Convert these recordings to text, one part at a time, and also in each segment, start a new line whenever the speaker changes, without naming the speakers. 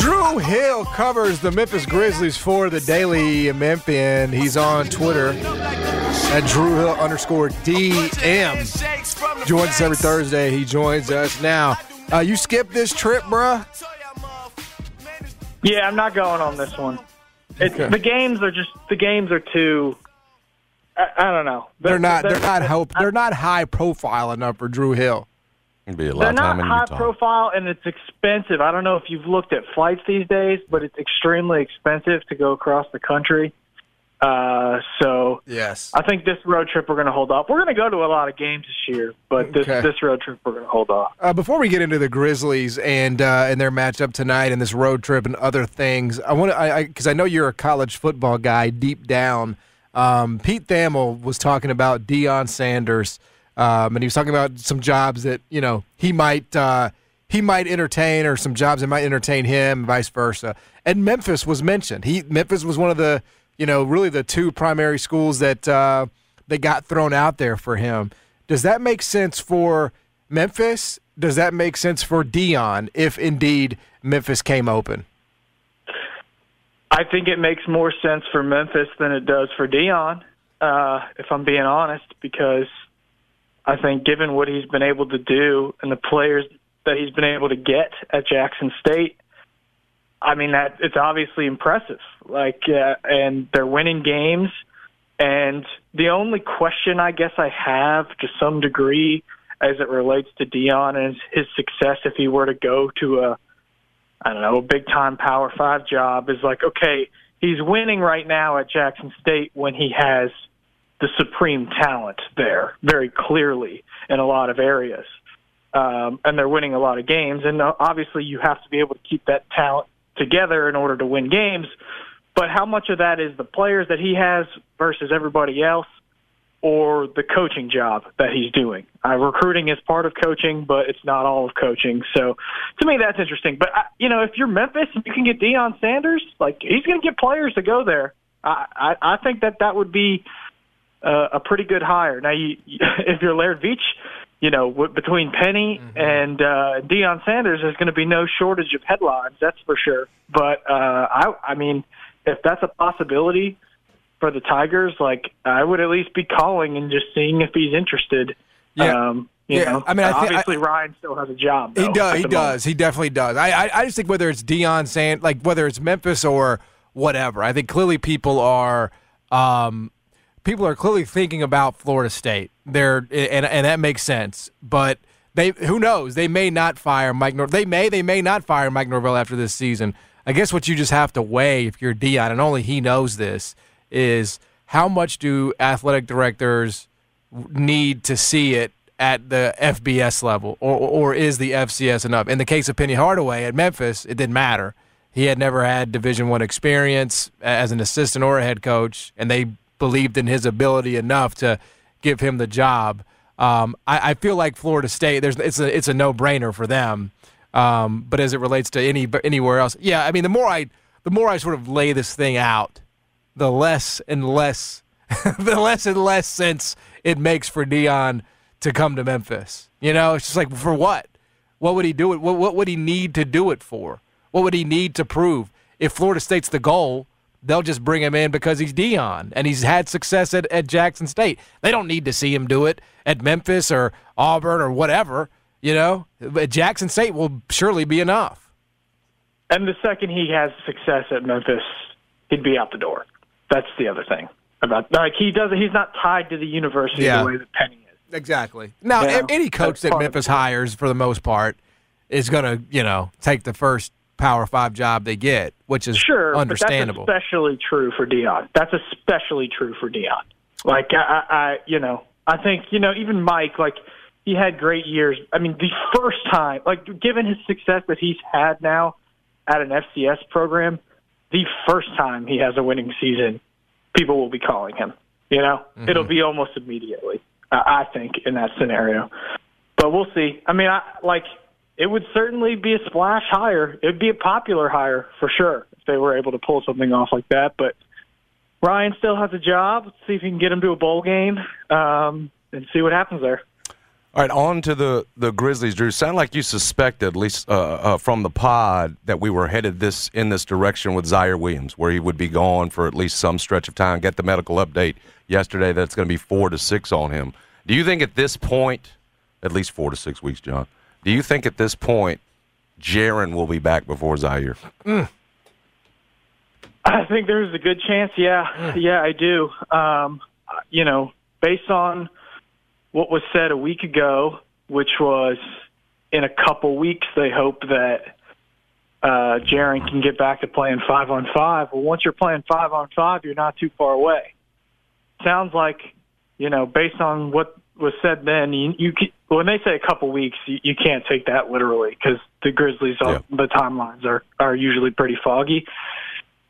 Drew Hill covers the Memphis Grizzlies for the Daily Memphian. He's on Twitter at Drew Hill underscore DM. Joins us every Thursday. He joins us now. Uh, you skipped this trip, bruh?
Yeah, I'm not going on this one. It's,
Okay.
The games are just the games are too. I, I don't know.
They're not. They're not. Hope. They're not high profile enough for Drew Hill.
It'd be a lot
They're
of
not
in
high
Utah.
profile, and it's expensive. I don't know if you've looked at flights these days, but it's extremely expensive to go across the country. Uh, so
Yes.
I think this road trip we're going to hold off. We're going to go to a lot of games this year, but this
Okay.
this road trip we're going to hold off.
Uh, before we get into the Grizzlies and uh, and their matchup tonight and this road trip and other things, I want to I because I, know you're a college football guy deep down. Um, Pete Thamel was talking about Deion Sanders, um, and he was talking about some jobs that you know he might uh, he might entertain or some jobs that might entertain him, vice versa. And Memphis was mentioned. He Memphis was one of the you know really the two primary schools that uh, that got thrown out there for him. Does that make sense for Memphis? Does that make sense for Deion if indeed Memphis came open?
I think it makes more sense for Memphis than it does for Deion, uh, if I'm being honest, because I think given what he's been able to do and the players that he's been able to get at Jackson State, I mean that it's obviously impressive. Like, uh, and they're winning games. And the only question I guess I have to some degree as it relates to Deion and his success if he were to go to a I don't know, a big time power five job is like, okay, he's winning right now at Jackson State when he has the supreme talent there very clearly in a lot of areas. Um, and they're winning a lot of games. And uh, obviously you have to be able to keep that talent together in order to win games. But how much of that is the players that he has versus everybody else? or the coaching job that he's doing. Uh, recruiting is part of coaching, but it's not all of coaching. So to me, that's interesting. But I, you know, if you're Memphis and you can get Deion Sanders, like he's going to get players to go there. I, I, I think that that would be uh, a pretty good hire. Now, you, if you're Laird Veatch, you know, w- between Penny and uh, Deion Sanders, there's going to be no shortage of headlines. That's for sure. But uh, I, I mean, if that's a possibility for the Tigers, like I would at least be calling and just seeing if he's interested.
Yeah.
Um, you
Yeah,
know,
I mean, I think-
obviously Ryan still has a job.
He does. He
the moment.
does. He definitely does. I, I I just think whether it's Deion Sand, like whether it's Memphis or whatever, I think clearly people are um, people are clearly thinking about Florida State. They're and and that makes sense. But they who knows? They may not fire Mike. Nor- they may they may not fire Mike Norvell after this season. I guess what you just have to weigh if you're Deion, and only he knows this, is how much do athletic directors need to see it at the FBS level, or or is the FCS enough? In the case of Penny Hardaway at Memphis, it didn't matter. He had never had Division One experience as an assistant or a head coach, and they believed in his ability enough to give him the job. Um, I, I feel like Florida State, there's it's a it's a no brainer for them. Um, but as it relates to any anywhere else, yeah, I mean, the more I the more I sort of lay this thing out, the less and less the less and less sense it makes for Deion to come to Memphis. You know, it's just like for what? What would he do it? What, what would he need to do it for? What would he need to prove? If Florida State's the goal, they'll just bring him in because he's Deion and he's had success at, at Jackson State. They don't need to see him do it at Memphis or Auburn or whatever. You know, but Jackson State will surely be enough.
And the second he has success at Memphis, he'd be out the door. That's the other thing about like he doesn't. He's not tied to the university
Yeah.
the way that Penny is.
Exactly. Now, any coach that Memphis hires, for the most part, is going to, you know, take the first Power Five job they get, which is
Sure,
understandable.
That's especially true for Deion. That's especially true for Deion. Like I, I, you know, I think you know even Mike, like he had great years. I mean, the first time, like given his success that he's had now at an FCS program, the first time he has a winning season, people will be calling him. You know, mm-hmm. it'll be almost immediately. I think in that scenario, but we'll see. I mean, I like it would certainly be a splash hire. It would be a popular hire for sure if they were able to pull something off like that. But Ryan still has a job. Let's see if he can get him to a bowl game um, and see what happens there.
All right, on to the, the Grizzlies, Drew. Sound like you suspected, at least uh, uh, from the pod, that we were headed this in this direction with Ziaire Williams, where he would be gone for at least some stretch of time. Get the medical update yesterday that's going to be four to six on him. Do you think at this point, at least four to six weeks, John? Do you think at this point, Jaren will be back before Ziaire?
I think there's a good chance. Yeah, yeah, I do. Um, you know, based on what was said a week ago, which was in a couple weeks, they hope that uh, Jaren can get back to playing five on five. Well, once you're playing five on five, you're not too far away. Sounds like, you know, based on what was said then, you, you can, when they say a couple weeks, you, you can't take that literally because the Grizzlies,
Yeah.
the timelines are are usually pretty foggy.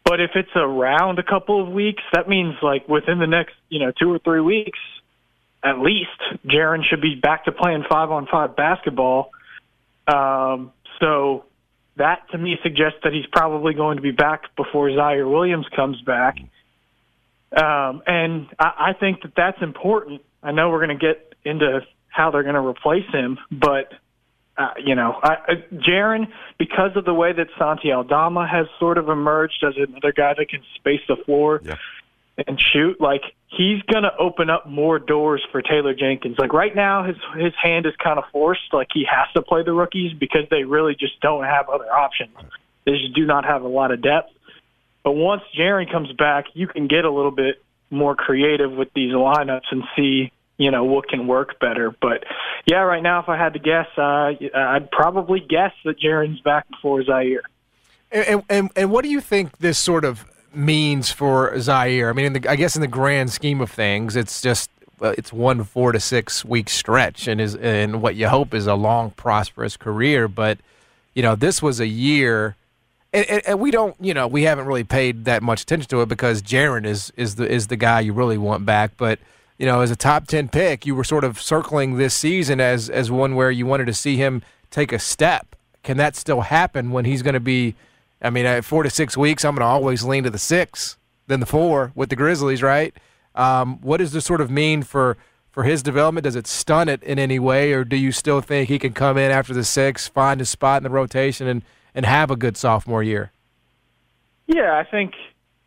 But if it's around a couple of weeks, that means like within the next, you know, two or three weeks, at least, Jaren should be back to playing five on five basketball. Um, so that to me suggests that he's probably going to be back before Ziaire Williams comes back. Um, and I, I think that that's important. I know we're going to get into how they're going to replace him, but uh, you know, I, I, Jaren, because of the way that Santi Aldama has sort of emerged as another guy that can space the floor
Yeah.
and shoot, like he's going to open up more doors for Taylor Jenkins. Like right now, his his hand is kind of forced. Like he has to play the rookies because they really just don't have other options. They just do not have a lot of depth. But once Jaren comes back, you can get a little bit more creative with these lineups and see, you know, what can work better. But yeah, right now, if I had to guess, uh, I'd probably guess that Jaren's back before Ziaire.
And, and and what do you think this sort of means for Ziaire? I mean, the, I guess in the grand scheme of things, it's just it's one four to six week stretch, and is and what you hope is a long, prosperous career. But you know, this was a year, and, and, and we don't, you know, we haven't really paid that much attention to it because Jaren is is the is the guy you really want back, but. You know, as a top ten pick, you were sort of circling this season as as one where you wanted to see him take a step. Can that still happen when he's going to be I mean, four to six weeks, I'm going to always lean to the six than the four with the Grizzlies, right? Um, what does this sort of mean for for his development? Does it stun it in any way, or do you still think he can come in after the six, find his spot in the rotation, and and have a good sophomore year?
Yeah, I think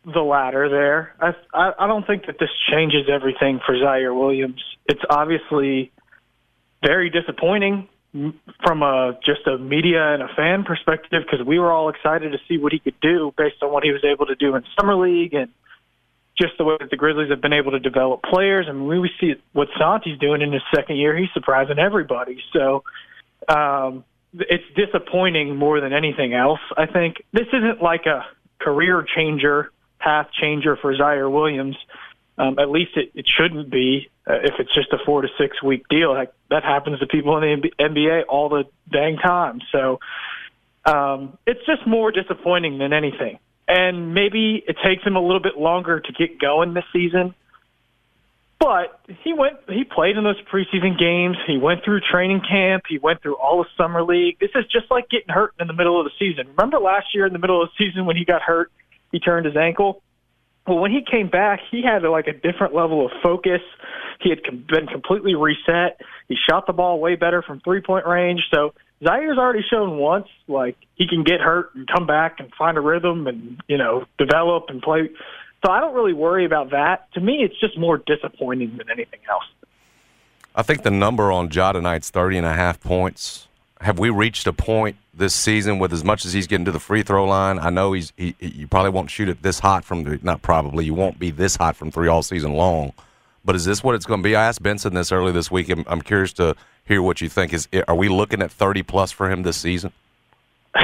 the latter there. I, I I don't think that this changes everything for Ziaire Williams. It's obviously very disappointing from a just a media and a fan perspective because we were all excited to see what he could do based on what he was able to do in summer league and just the way that the Grizzlies have been able to develop players. I mean, we see what Santi's doing in his second year. He's surprising everybody. So um, it's disappointing more than anything else. I think this isn't like a career changer, path changer for Ziaire Williams. Um, at least it, it shouldn't be uh, if it's just a four to six week deal. That, that happens to people in the NBA all the dang time. So um, it's just more disappointing than anything. And maybe it takes him a little bit longer to get going this season. But he went. He played in those preseason games. He went through training camp. He went through all of summer league. This is just like getting hurt in the middle of the season. Remember last year in the middle of the season when he got hurt, he turned his ankle. Well, when he came back, he had like a different level of focus. He had com- been completely reset. He shot the ball way better from three point range. So Ziaire's already shown once, like he can get hurt and come back and find a rhythm and you know develop and play. So I don't really worry about that. To me, it's just more disappointing than anything else.
I think the number on Ja tonight's 30 and a half points have we reached a point this season with as much as he's getting to the free throw line? I know he's he, you probably won't shoot it this hot from the not probably you won't be this hot from three all season long. But is this what it's going to be? I asked Benson this early this week. I'm, I'm curious to hear what you think. Is are we looking at 30 plus for him this season?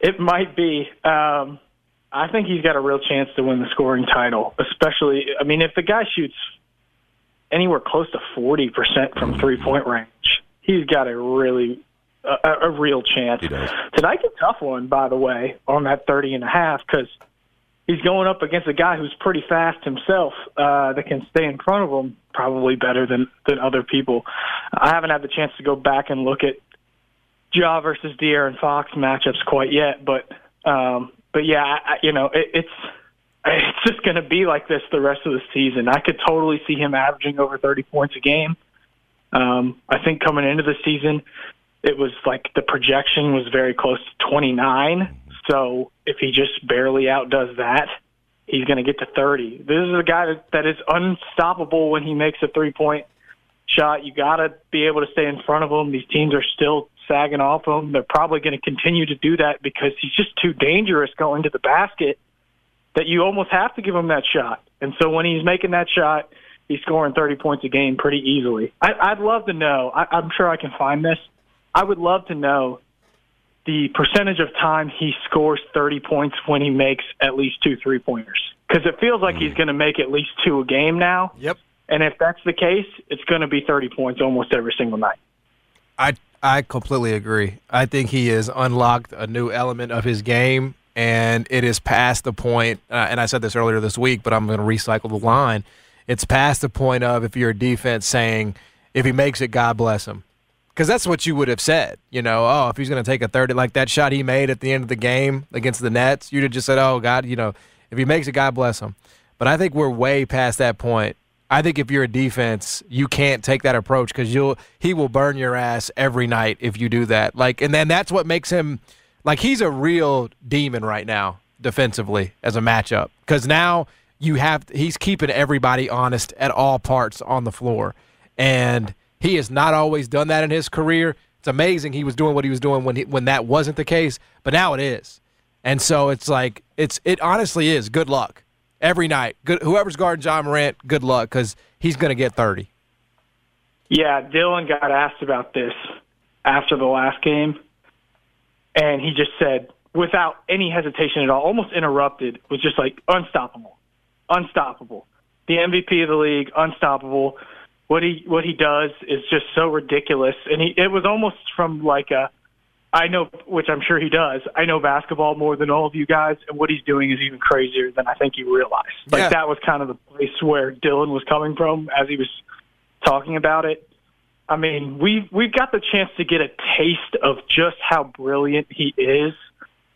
it might be. Um, I think he's got a real chance to win the scoring title. Especially, I mean, if the guy shoots anywhere close to 40% from three point range, he's got a really a, a real chance.
He does.
Tonight's a tough one, by the way, on that 30 and a half because he's going up against a guy who's pretty fast himself uh, that can stay in front of him probably better than than other people. I haven't had the chance to go back and look at Ja versus De'Aaron Fox matchups quite yet, but um, but yeah, I, you know, it, it's it's just going to be like this the rest of the season. I could totally see him averaging over 30 points a game. Um, I think coming into the season, it was like the projection was very close to 29. So if he just barely outdoes that, he's going to get to 30. This is a guy that, that is unstoppable when he makes a three point shot. You got to be able to stay in front of him. These teams are still sagging off him. They're probably going to continue to do that because he's just too dangerous going to the basket that you almost have to give him that shot. And so when he's making that shot, he's scoring 30 points a game pretty easily. I, I'd love to know. I, I'm sure I can find this. I would love to know the percentage of time he scores 30 points when he makes at least two three pointers. Because it feels like he's mm. going to make at least two a game now.
Yep.
And if that's the case, it's going to be 30 points almost every single night.
I I completely agree. I think he has unlocked a new element of his game, and it is past the point. Uh, and I said this earlier this week, but I'm going to recycle the line. It's past the point of if you're a defense saying, if he makes it, God bless him. Because that's what you would have said. You know, oh, if he's going to take a 30, like that shot he made at the end of the game against the Nets, you'd have just said, oh, God, you know, if he makes it, God bless him. But I think we're way past that point. I think if you're a defense, you can't take that approach because you'll he will burn your ass every night if you do that. Like, and then that's what makes him like he's a real demon right now defensively as a matchup because now you have he's keeping everybody honest at all parts on the floor, and he has not always done that in his career. It's amazing he was doing what he was doing when he, when that wasn't the case, but now it is, and so it's like it's it honestly is good luck every night. Good, whoever's guarding Ja Morant, good luck because he's going to get 30.
Yeah, Dillon got asked about this after the last game, and he just said, without any hesitation at all, almost interrupted, was just like unstoppable, unstoppable. The MVP of the league, unstoppable. What he what he does is just so ridiculous, and he it was almost from like a I know, which I'm sure he does. I know basketball more than all of you guys, and what he's doing is even crazier than I think you realize. Like
Yeah.
that was kind of the place where Dillon was coming from as he was talking about it. I mean, we've we've got the chance to get a taste of just how brilliant he is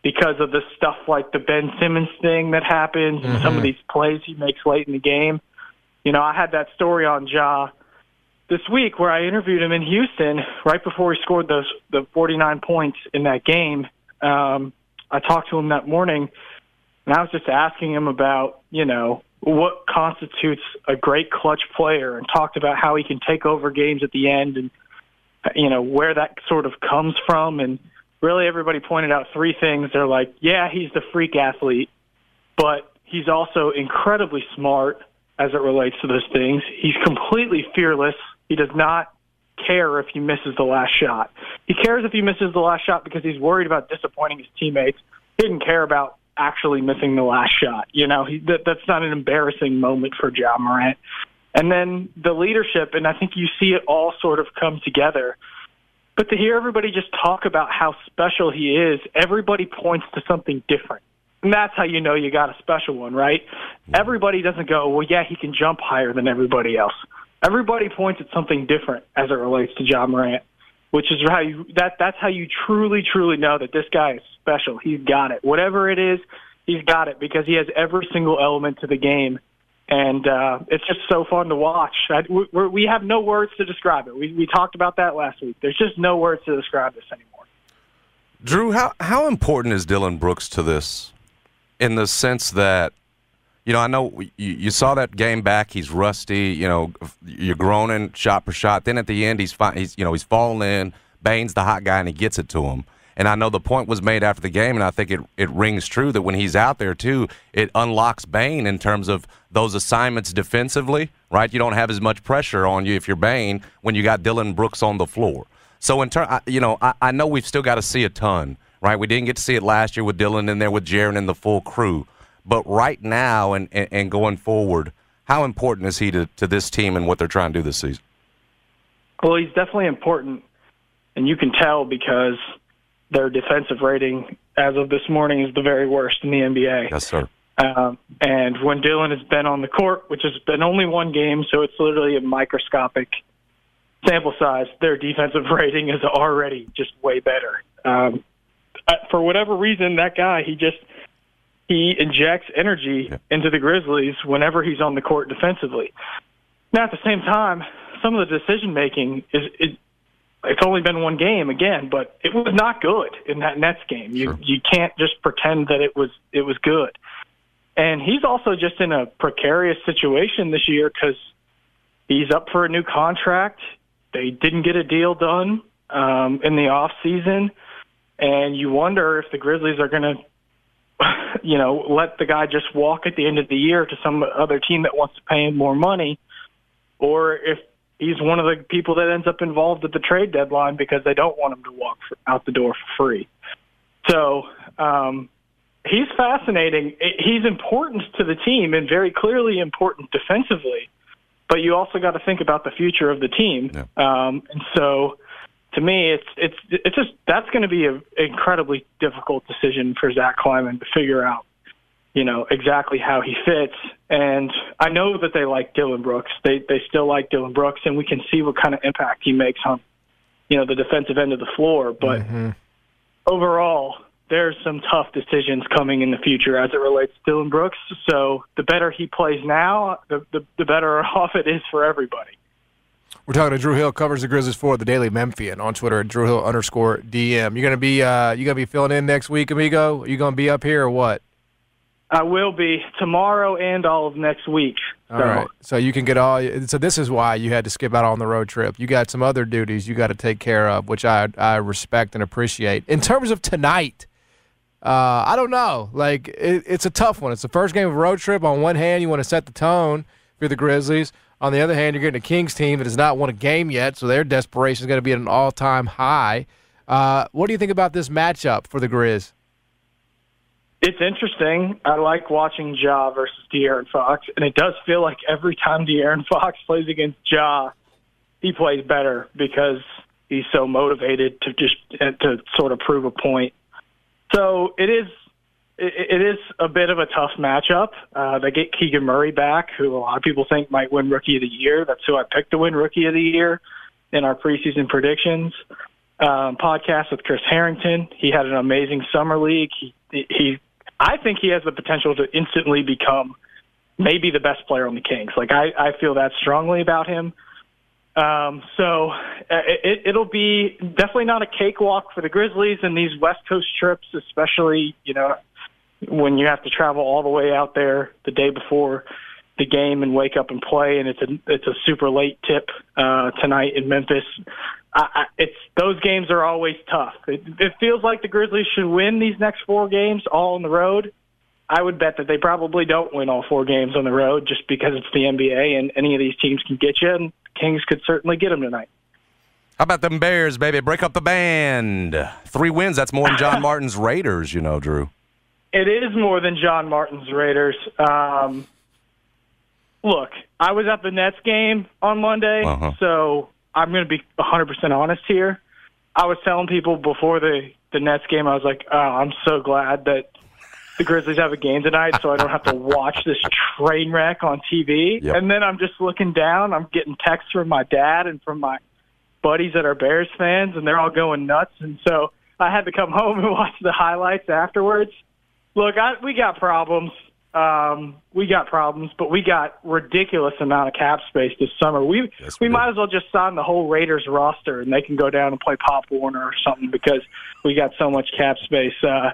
because of the stuff like the Ben Simmons thing that happens and some of mm-hmm. these plays he makes late in the game. You know, I had that story on Ja this week where I interviewed him in Houston right before he scored those the 49 points in that game. Um, I talked to him that morning, and I was just asking him about you know what constitutes a great clutch player, and talked about how he can take over games at the end, and you know where that sort of comes from. And really, everybody pointed out three things. They're like, yeah, he's the freak athlete, but he's also incredibly smart as it relates to those things. He's completely fearless. He does not care if he misses the last shot. He cares if he misses the last shot because he's worried about disappointing his teammates. He didn't care about actually missing the last shot. You know, he, that, that's not an embarrassing moment for Ja Morant. And then the leadership, and I think you see it all sort of come together. But to hear everybody just talk about how special he is, everybody points to something different. And that's how you know you got a special one, right? Everybody doesn't go, well, yeah, he can jump higher than everybody else. Everybody points at something different as it relates to Ja Morant, which is how you that that's how you truly, truly know that this guy is special. He's got it. Whatever it is, he's got it because he has every single element to the game. And uh, it's just so fun to watch. I, we, we have no words to describe it. We, we talked about that last week. There's just no words to describe this anymore.
Drew, how how important is Dillon Brooks to this, in the sense that, you know, I know you, you saw that game back. He's rusty. You know, you're groaning shot for shot. Then at the end, he's fi- he's you know he's falling in, Bane's the hot guy and he gets it to him. And I know the point was made after the game, and I think it, it rings true that when he's out there, too, it unlocks Bane in terms of those assignments defensively, right? You don't have as much pressure on you if you're Bane when you got Dillon Brooks on the floor. So, in turn, you know, I, I know we've still got to see a ton, right? We didn't get to see it last year with Dillon in there with Jaren and the full crew. But right now and, and, and going forward, how important is he to, to this team and what they're trying to do this season?
Well, he's definitely important, and you can tell because – their defensive rating as of this morning is the very worst in the NBA.
Yes, sir.
Um, and when Dillon has been on the court, which has been only one game, so it's literally a microscopic sample size, their defensive rating is already just way better. Um, uh, for whatever reason, that guy he just he injects energy yeah. into the Grizzlies whenever he's on the court defensively. Now, at the same time, some of the decision making is, is it's only been one game again, but it was not good in that Nets game. You sure. you can't just pretend that it was it was good. And he's also just in a precarious situation this year because he's up for a new contract. They didn't get a deal done um, in the off season, and you wonder if the Grizzlies are going to, you know, let the guy just walk at the end of the year to some other team that wants to pay him more money, or if he's one of the people that ends up involved at the trade deadline because they don't want him to walk out the door for free. So um, he's fascinating. He's important to the team and very clearly important defensively. But you also got to think about the future of the team. Yeah. Um, and so, to me, it's it's it's just that's going to be an incredibly difficult decision for Zach Kleiman to figure out you know exactly how he fits. And I know that they like Dillon Brooks. They they still like Dillon Brooks, and we can see what kind of impact he makes on you know the defensive end of the floor. But mm-hmm. overall, there's some tough decisions coming in the future as it relates to Dillon Brooks. So the better he plays now, the the, the better off it is for everybody.
We're talking to Drew Hill, covers the Grizzlies for the Daily Memphian on Twitter at Drew Hill underscore DM. You're gonna be uh, you gonna be filling in next week, amigo? Are you gonna be up here or what?
I will be tomorrow and all of next week.
All so. right. So you can get all. So this is why you had to skip out on the road trip. You got some other duties you got to take care of, which I I respect and appreciate. In terms of tonight, uh, I don't know. Like it, it's a tough one. It's the first game of a road trip. On one hand, you want to set the tone for the Grizzlies. On the other hand, you're getting a Kings team that has not won a game yet, so their desperation is going to be at an all-time high. Uh, what do you think about this matchup for the Grizz?
It's interesting. I like watching Ja versus De'Aaron Fox, and it does feel like every time De'Aaron Fox plays against Ja, he plays better because he's so motivated to just to sort of prove a point. So it is it is a bit of a tough matchup. Uh, they get Keegan Murray back, who a lot of people think might win Rookie of the Year. That's who I picked to win Rookie of the Year in our preseason predictions um, podcast with Chris Herrington. He had an amazing summer league. He he I think he has the potential to instantly become maybe the best player on the Kings. Like I, I feel that strongly about him. Um, so uh, it, it'll be definitely not a cakewalk for the Grizzlies in these West Coast trips, especially you know when you have to travel all the way out there the day before the game and wake up and play, and it's a it's a super late tip uh, tonight in Memphis. I, I, it's those games are always tough. It, it feels like the Grizzlies should win these next four games all on the road. I would bet that they probably don't win all four games on the road just because it's the NBA and any of these teams can get you, and Kings could certainly get them tonight.
How about them Bears, baby? Break up the band. Three wins. That's more than John Martin's Raiders, you know, Drew.
It is more than John Martin's Raiders. Um, look, I was at the Nets game on Monday, uh-huh. so I'm going to be 100% honest here. I was telling people before the the Nets game, I was like, oh, I'm so glad that the Grizzlies have a game tonight, so I don't have to watch this train wreck on TV. Yep. And then I'm just looking down. I'm getting texts from my dad and from my buddies that are Bears fans, and they're all going nuts. And so I had to come home and watch the highlights afterwards. Look, I, we got problems um, we got problems, but we got ridiculous amount of cap space this summer. We yes, we, we might as well just sign the whole Raiders roster, and they can go down and play Pop Warner or something because we got so much cap space. Uh,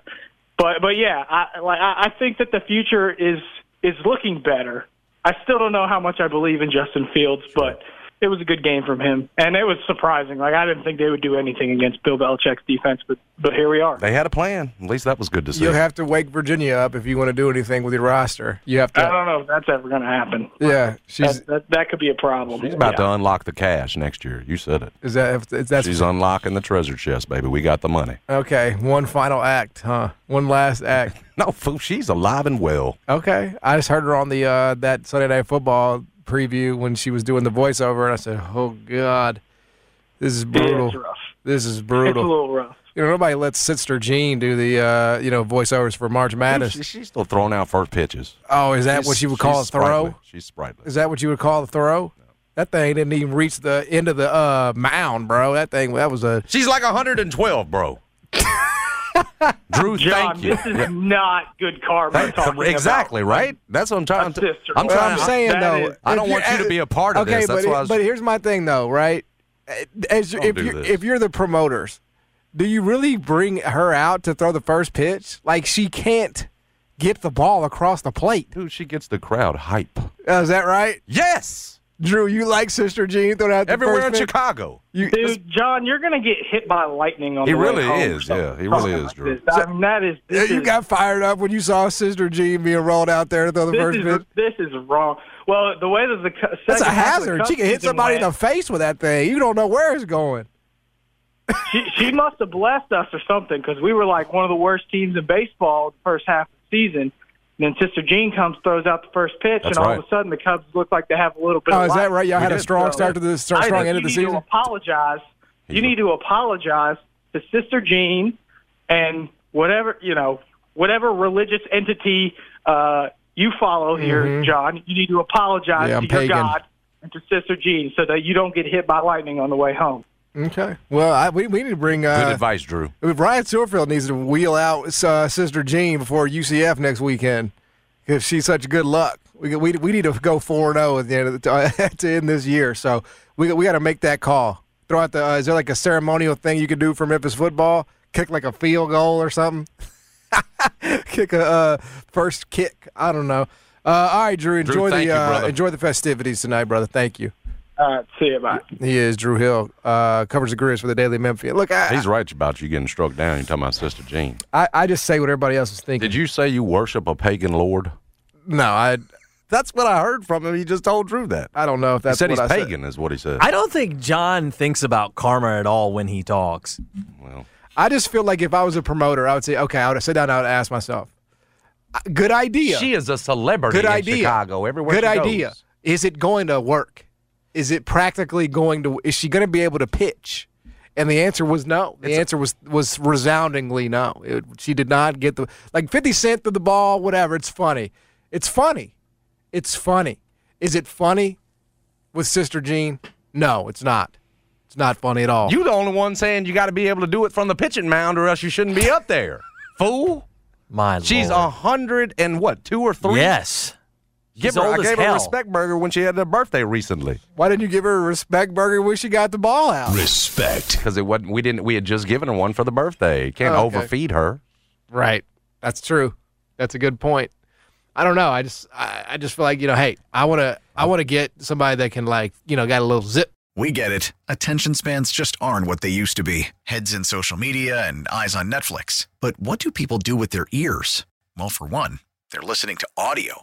but but yeah, I like I think that the future is is looking better. I still don't know how much I believe in Justin Fields, but it was a good game from him, and it was surprising. Like I didn't think they would do anything against Bill Belichick's defense, but but here we are.
They had a plan. At least that was good to see.
You'll have to wake Virginia up if you want to do anything with your roster. You have to.
I
to.
don't know if that's ever going to happen.
Yeah, she's.
That, that that could be a problem.
She's about
Yeah.
to unlock the cash next year. You said it.
Is that? If, that's
She's unlocking the treasure chest, baby. We got the money.
okay. One final act, huh? One last act.
No, fool, she's alive and well.
Okay. I just heard her on the uh, that Sunday Night Football preview when she was doing the voiceover, and I said, "Oh God, this is brutal.
it's rough.
This is brutal.
It's a
brutal."
little rough.
You know, nobody lets Sister Jean do the uh, you know voiceovers for March Madness.
She- she's still throwing out first pitches.
Oh, is that
She's-
what you would call a throw?
sprightly. She's sprightly.
Is that what you would call a throw? That thing didn't even reach the end of the uh, mound, bro. That thing that was a
She's like 112, bro. Drew,
John,
thank you.
this is not good karma.
Hey,
talking
exactly
about.
right. That's what I'm trying to.
sister.
I'm
Well,
trying.
I'm
to-
saying though.
is-
I don't want you to be a part of
okay,
this. That's
but,
why I was-
but here's my thing though, right? As
Don't
if
do
you
this.
if you're the promoters, do you really bring her out to throw the first pitch? Like she can't get the ball across the plate.
Dude, she gets the crowd hype.
Uh, is that right,
Yes,
Drew? You like Sister Jean throwing out the
everywhere in
first pitch?
Chicago.
You,
Dude, John, you're going to get hit by lightning on
He
the way
really
home or
is,
something-
yeah, he really
something
is,
like
Drew.
this. I mean, that is.
Yeah,
This
you
is,
got fired up when you saw Sister Jean being rolled out there to throw the
this
first
is,
pitch.
this is wrong. Well, the way that the cu-
That's a
second half of the
hazard. She can hit
season
somebody in the face with that thing. You don't know where it's going.
she, she must have blessed us or something because we were like one of the worst teams in baseball the first half of the season. And then Sister Jean comes, throws out the first pitch,
That's
and all
right.
of a sudden the Cubs look like they have a little bit.
Oh,
of
is that right? Y'all
We
had a strong
So,
start to the strong,
I
strong
think
end of the
you need
season.
To apologize. You need to apologize to Sister Jean and whatever you know, whatever religious entity uh, you follow here, John. You need to apologize
Mm-hmm. Yeah, I'm
to your. God and to Sister Jean so that you don't get hit by lightning on the way home.
Okay. Well, I, we, we need to bring
Good
uh,
advice, Drew.
Ryan Silverfield needs to wheel out uh, Sister Jean before UCF next weekend because she's such good luck. We, we, we need to go four zero at the end of the to end this year. So we we got to make that call. Throw out the. Uh, is there like a ceremonial thing you could do for Memphis football? Kick like a field goal or something. kick a uh, first kick. I don't know. Uh, all right, Drew. Enjoy
thank
the
you,
uh, enjoy the festivities tonight, brother. Thank you.
All right, see you. Bye.
He is Drew Hill. Uh, covers the Grizz for the Daily Memphian. Look, I,
He's right about you getting struck down. You're talking about Sister Jean.
I, I just say what everybody else is thinking.
Did you say you worship a pagan lord?
No, I
That's what I heard from him. He just told Drew that.
I don't know if
He
that's
said
what
he's
I
pagan, is what he said.
I don't think John thinks about karma at all when he talks.
well,
I just feel like if I was a promoter, I would say, okay, I would sit down and I would ask myself, uh, good idea.
she is a celebrity
good
in
idea.
Chicago. Everywhere
Good
she goes.
idea. Is it going to work? Is it practically going to? Is she going to be able to pitch? And the answer was no. The answer was was resoundingly no. It, she did not get the like fifty cent to the ball. Whatever. It's funny. It's funny. It's funny. Is it funny with Sister Jean? No, it's not. It's not funny at all.
You the only one saying you got to be able to do it from the pitching mound, or else you shouldn't be up there, fool.
My
She's a hundred and what, two or three?
Yes.
Give
She's
her, I
as
gave her a
hell.
respect burger when she had her birthday recently.
Why didn't you give her a respect burger when she got the ball out?
Respect.
Because it wasn't. We didn't. We had just given her one for the birthday. Can't
Oh, okay.
overfeed her.
Right. That's true. That's a good point. I don't know. I just I, I just feel like, you know, hey, I wanna I wanna get somebody that can like, you know, got a little zip.
We get it. Attention spans just aren't what they used to be heads in social media and eyes on Netflix. But what do people do with their ears? Well, for one, they're listening to audio.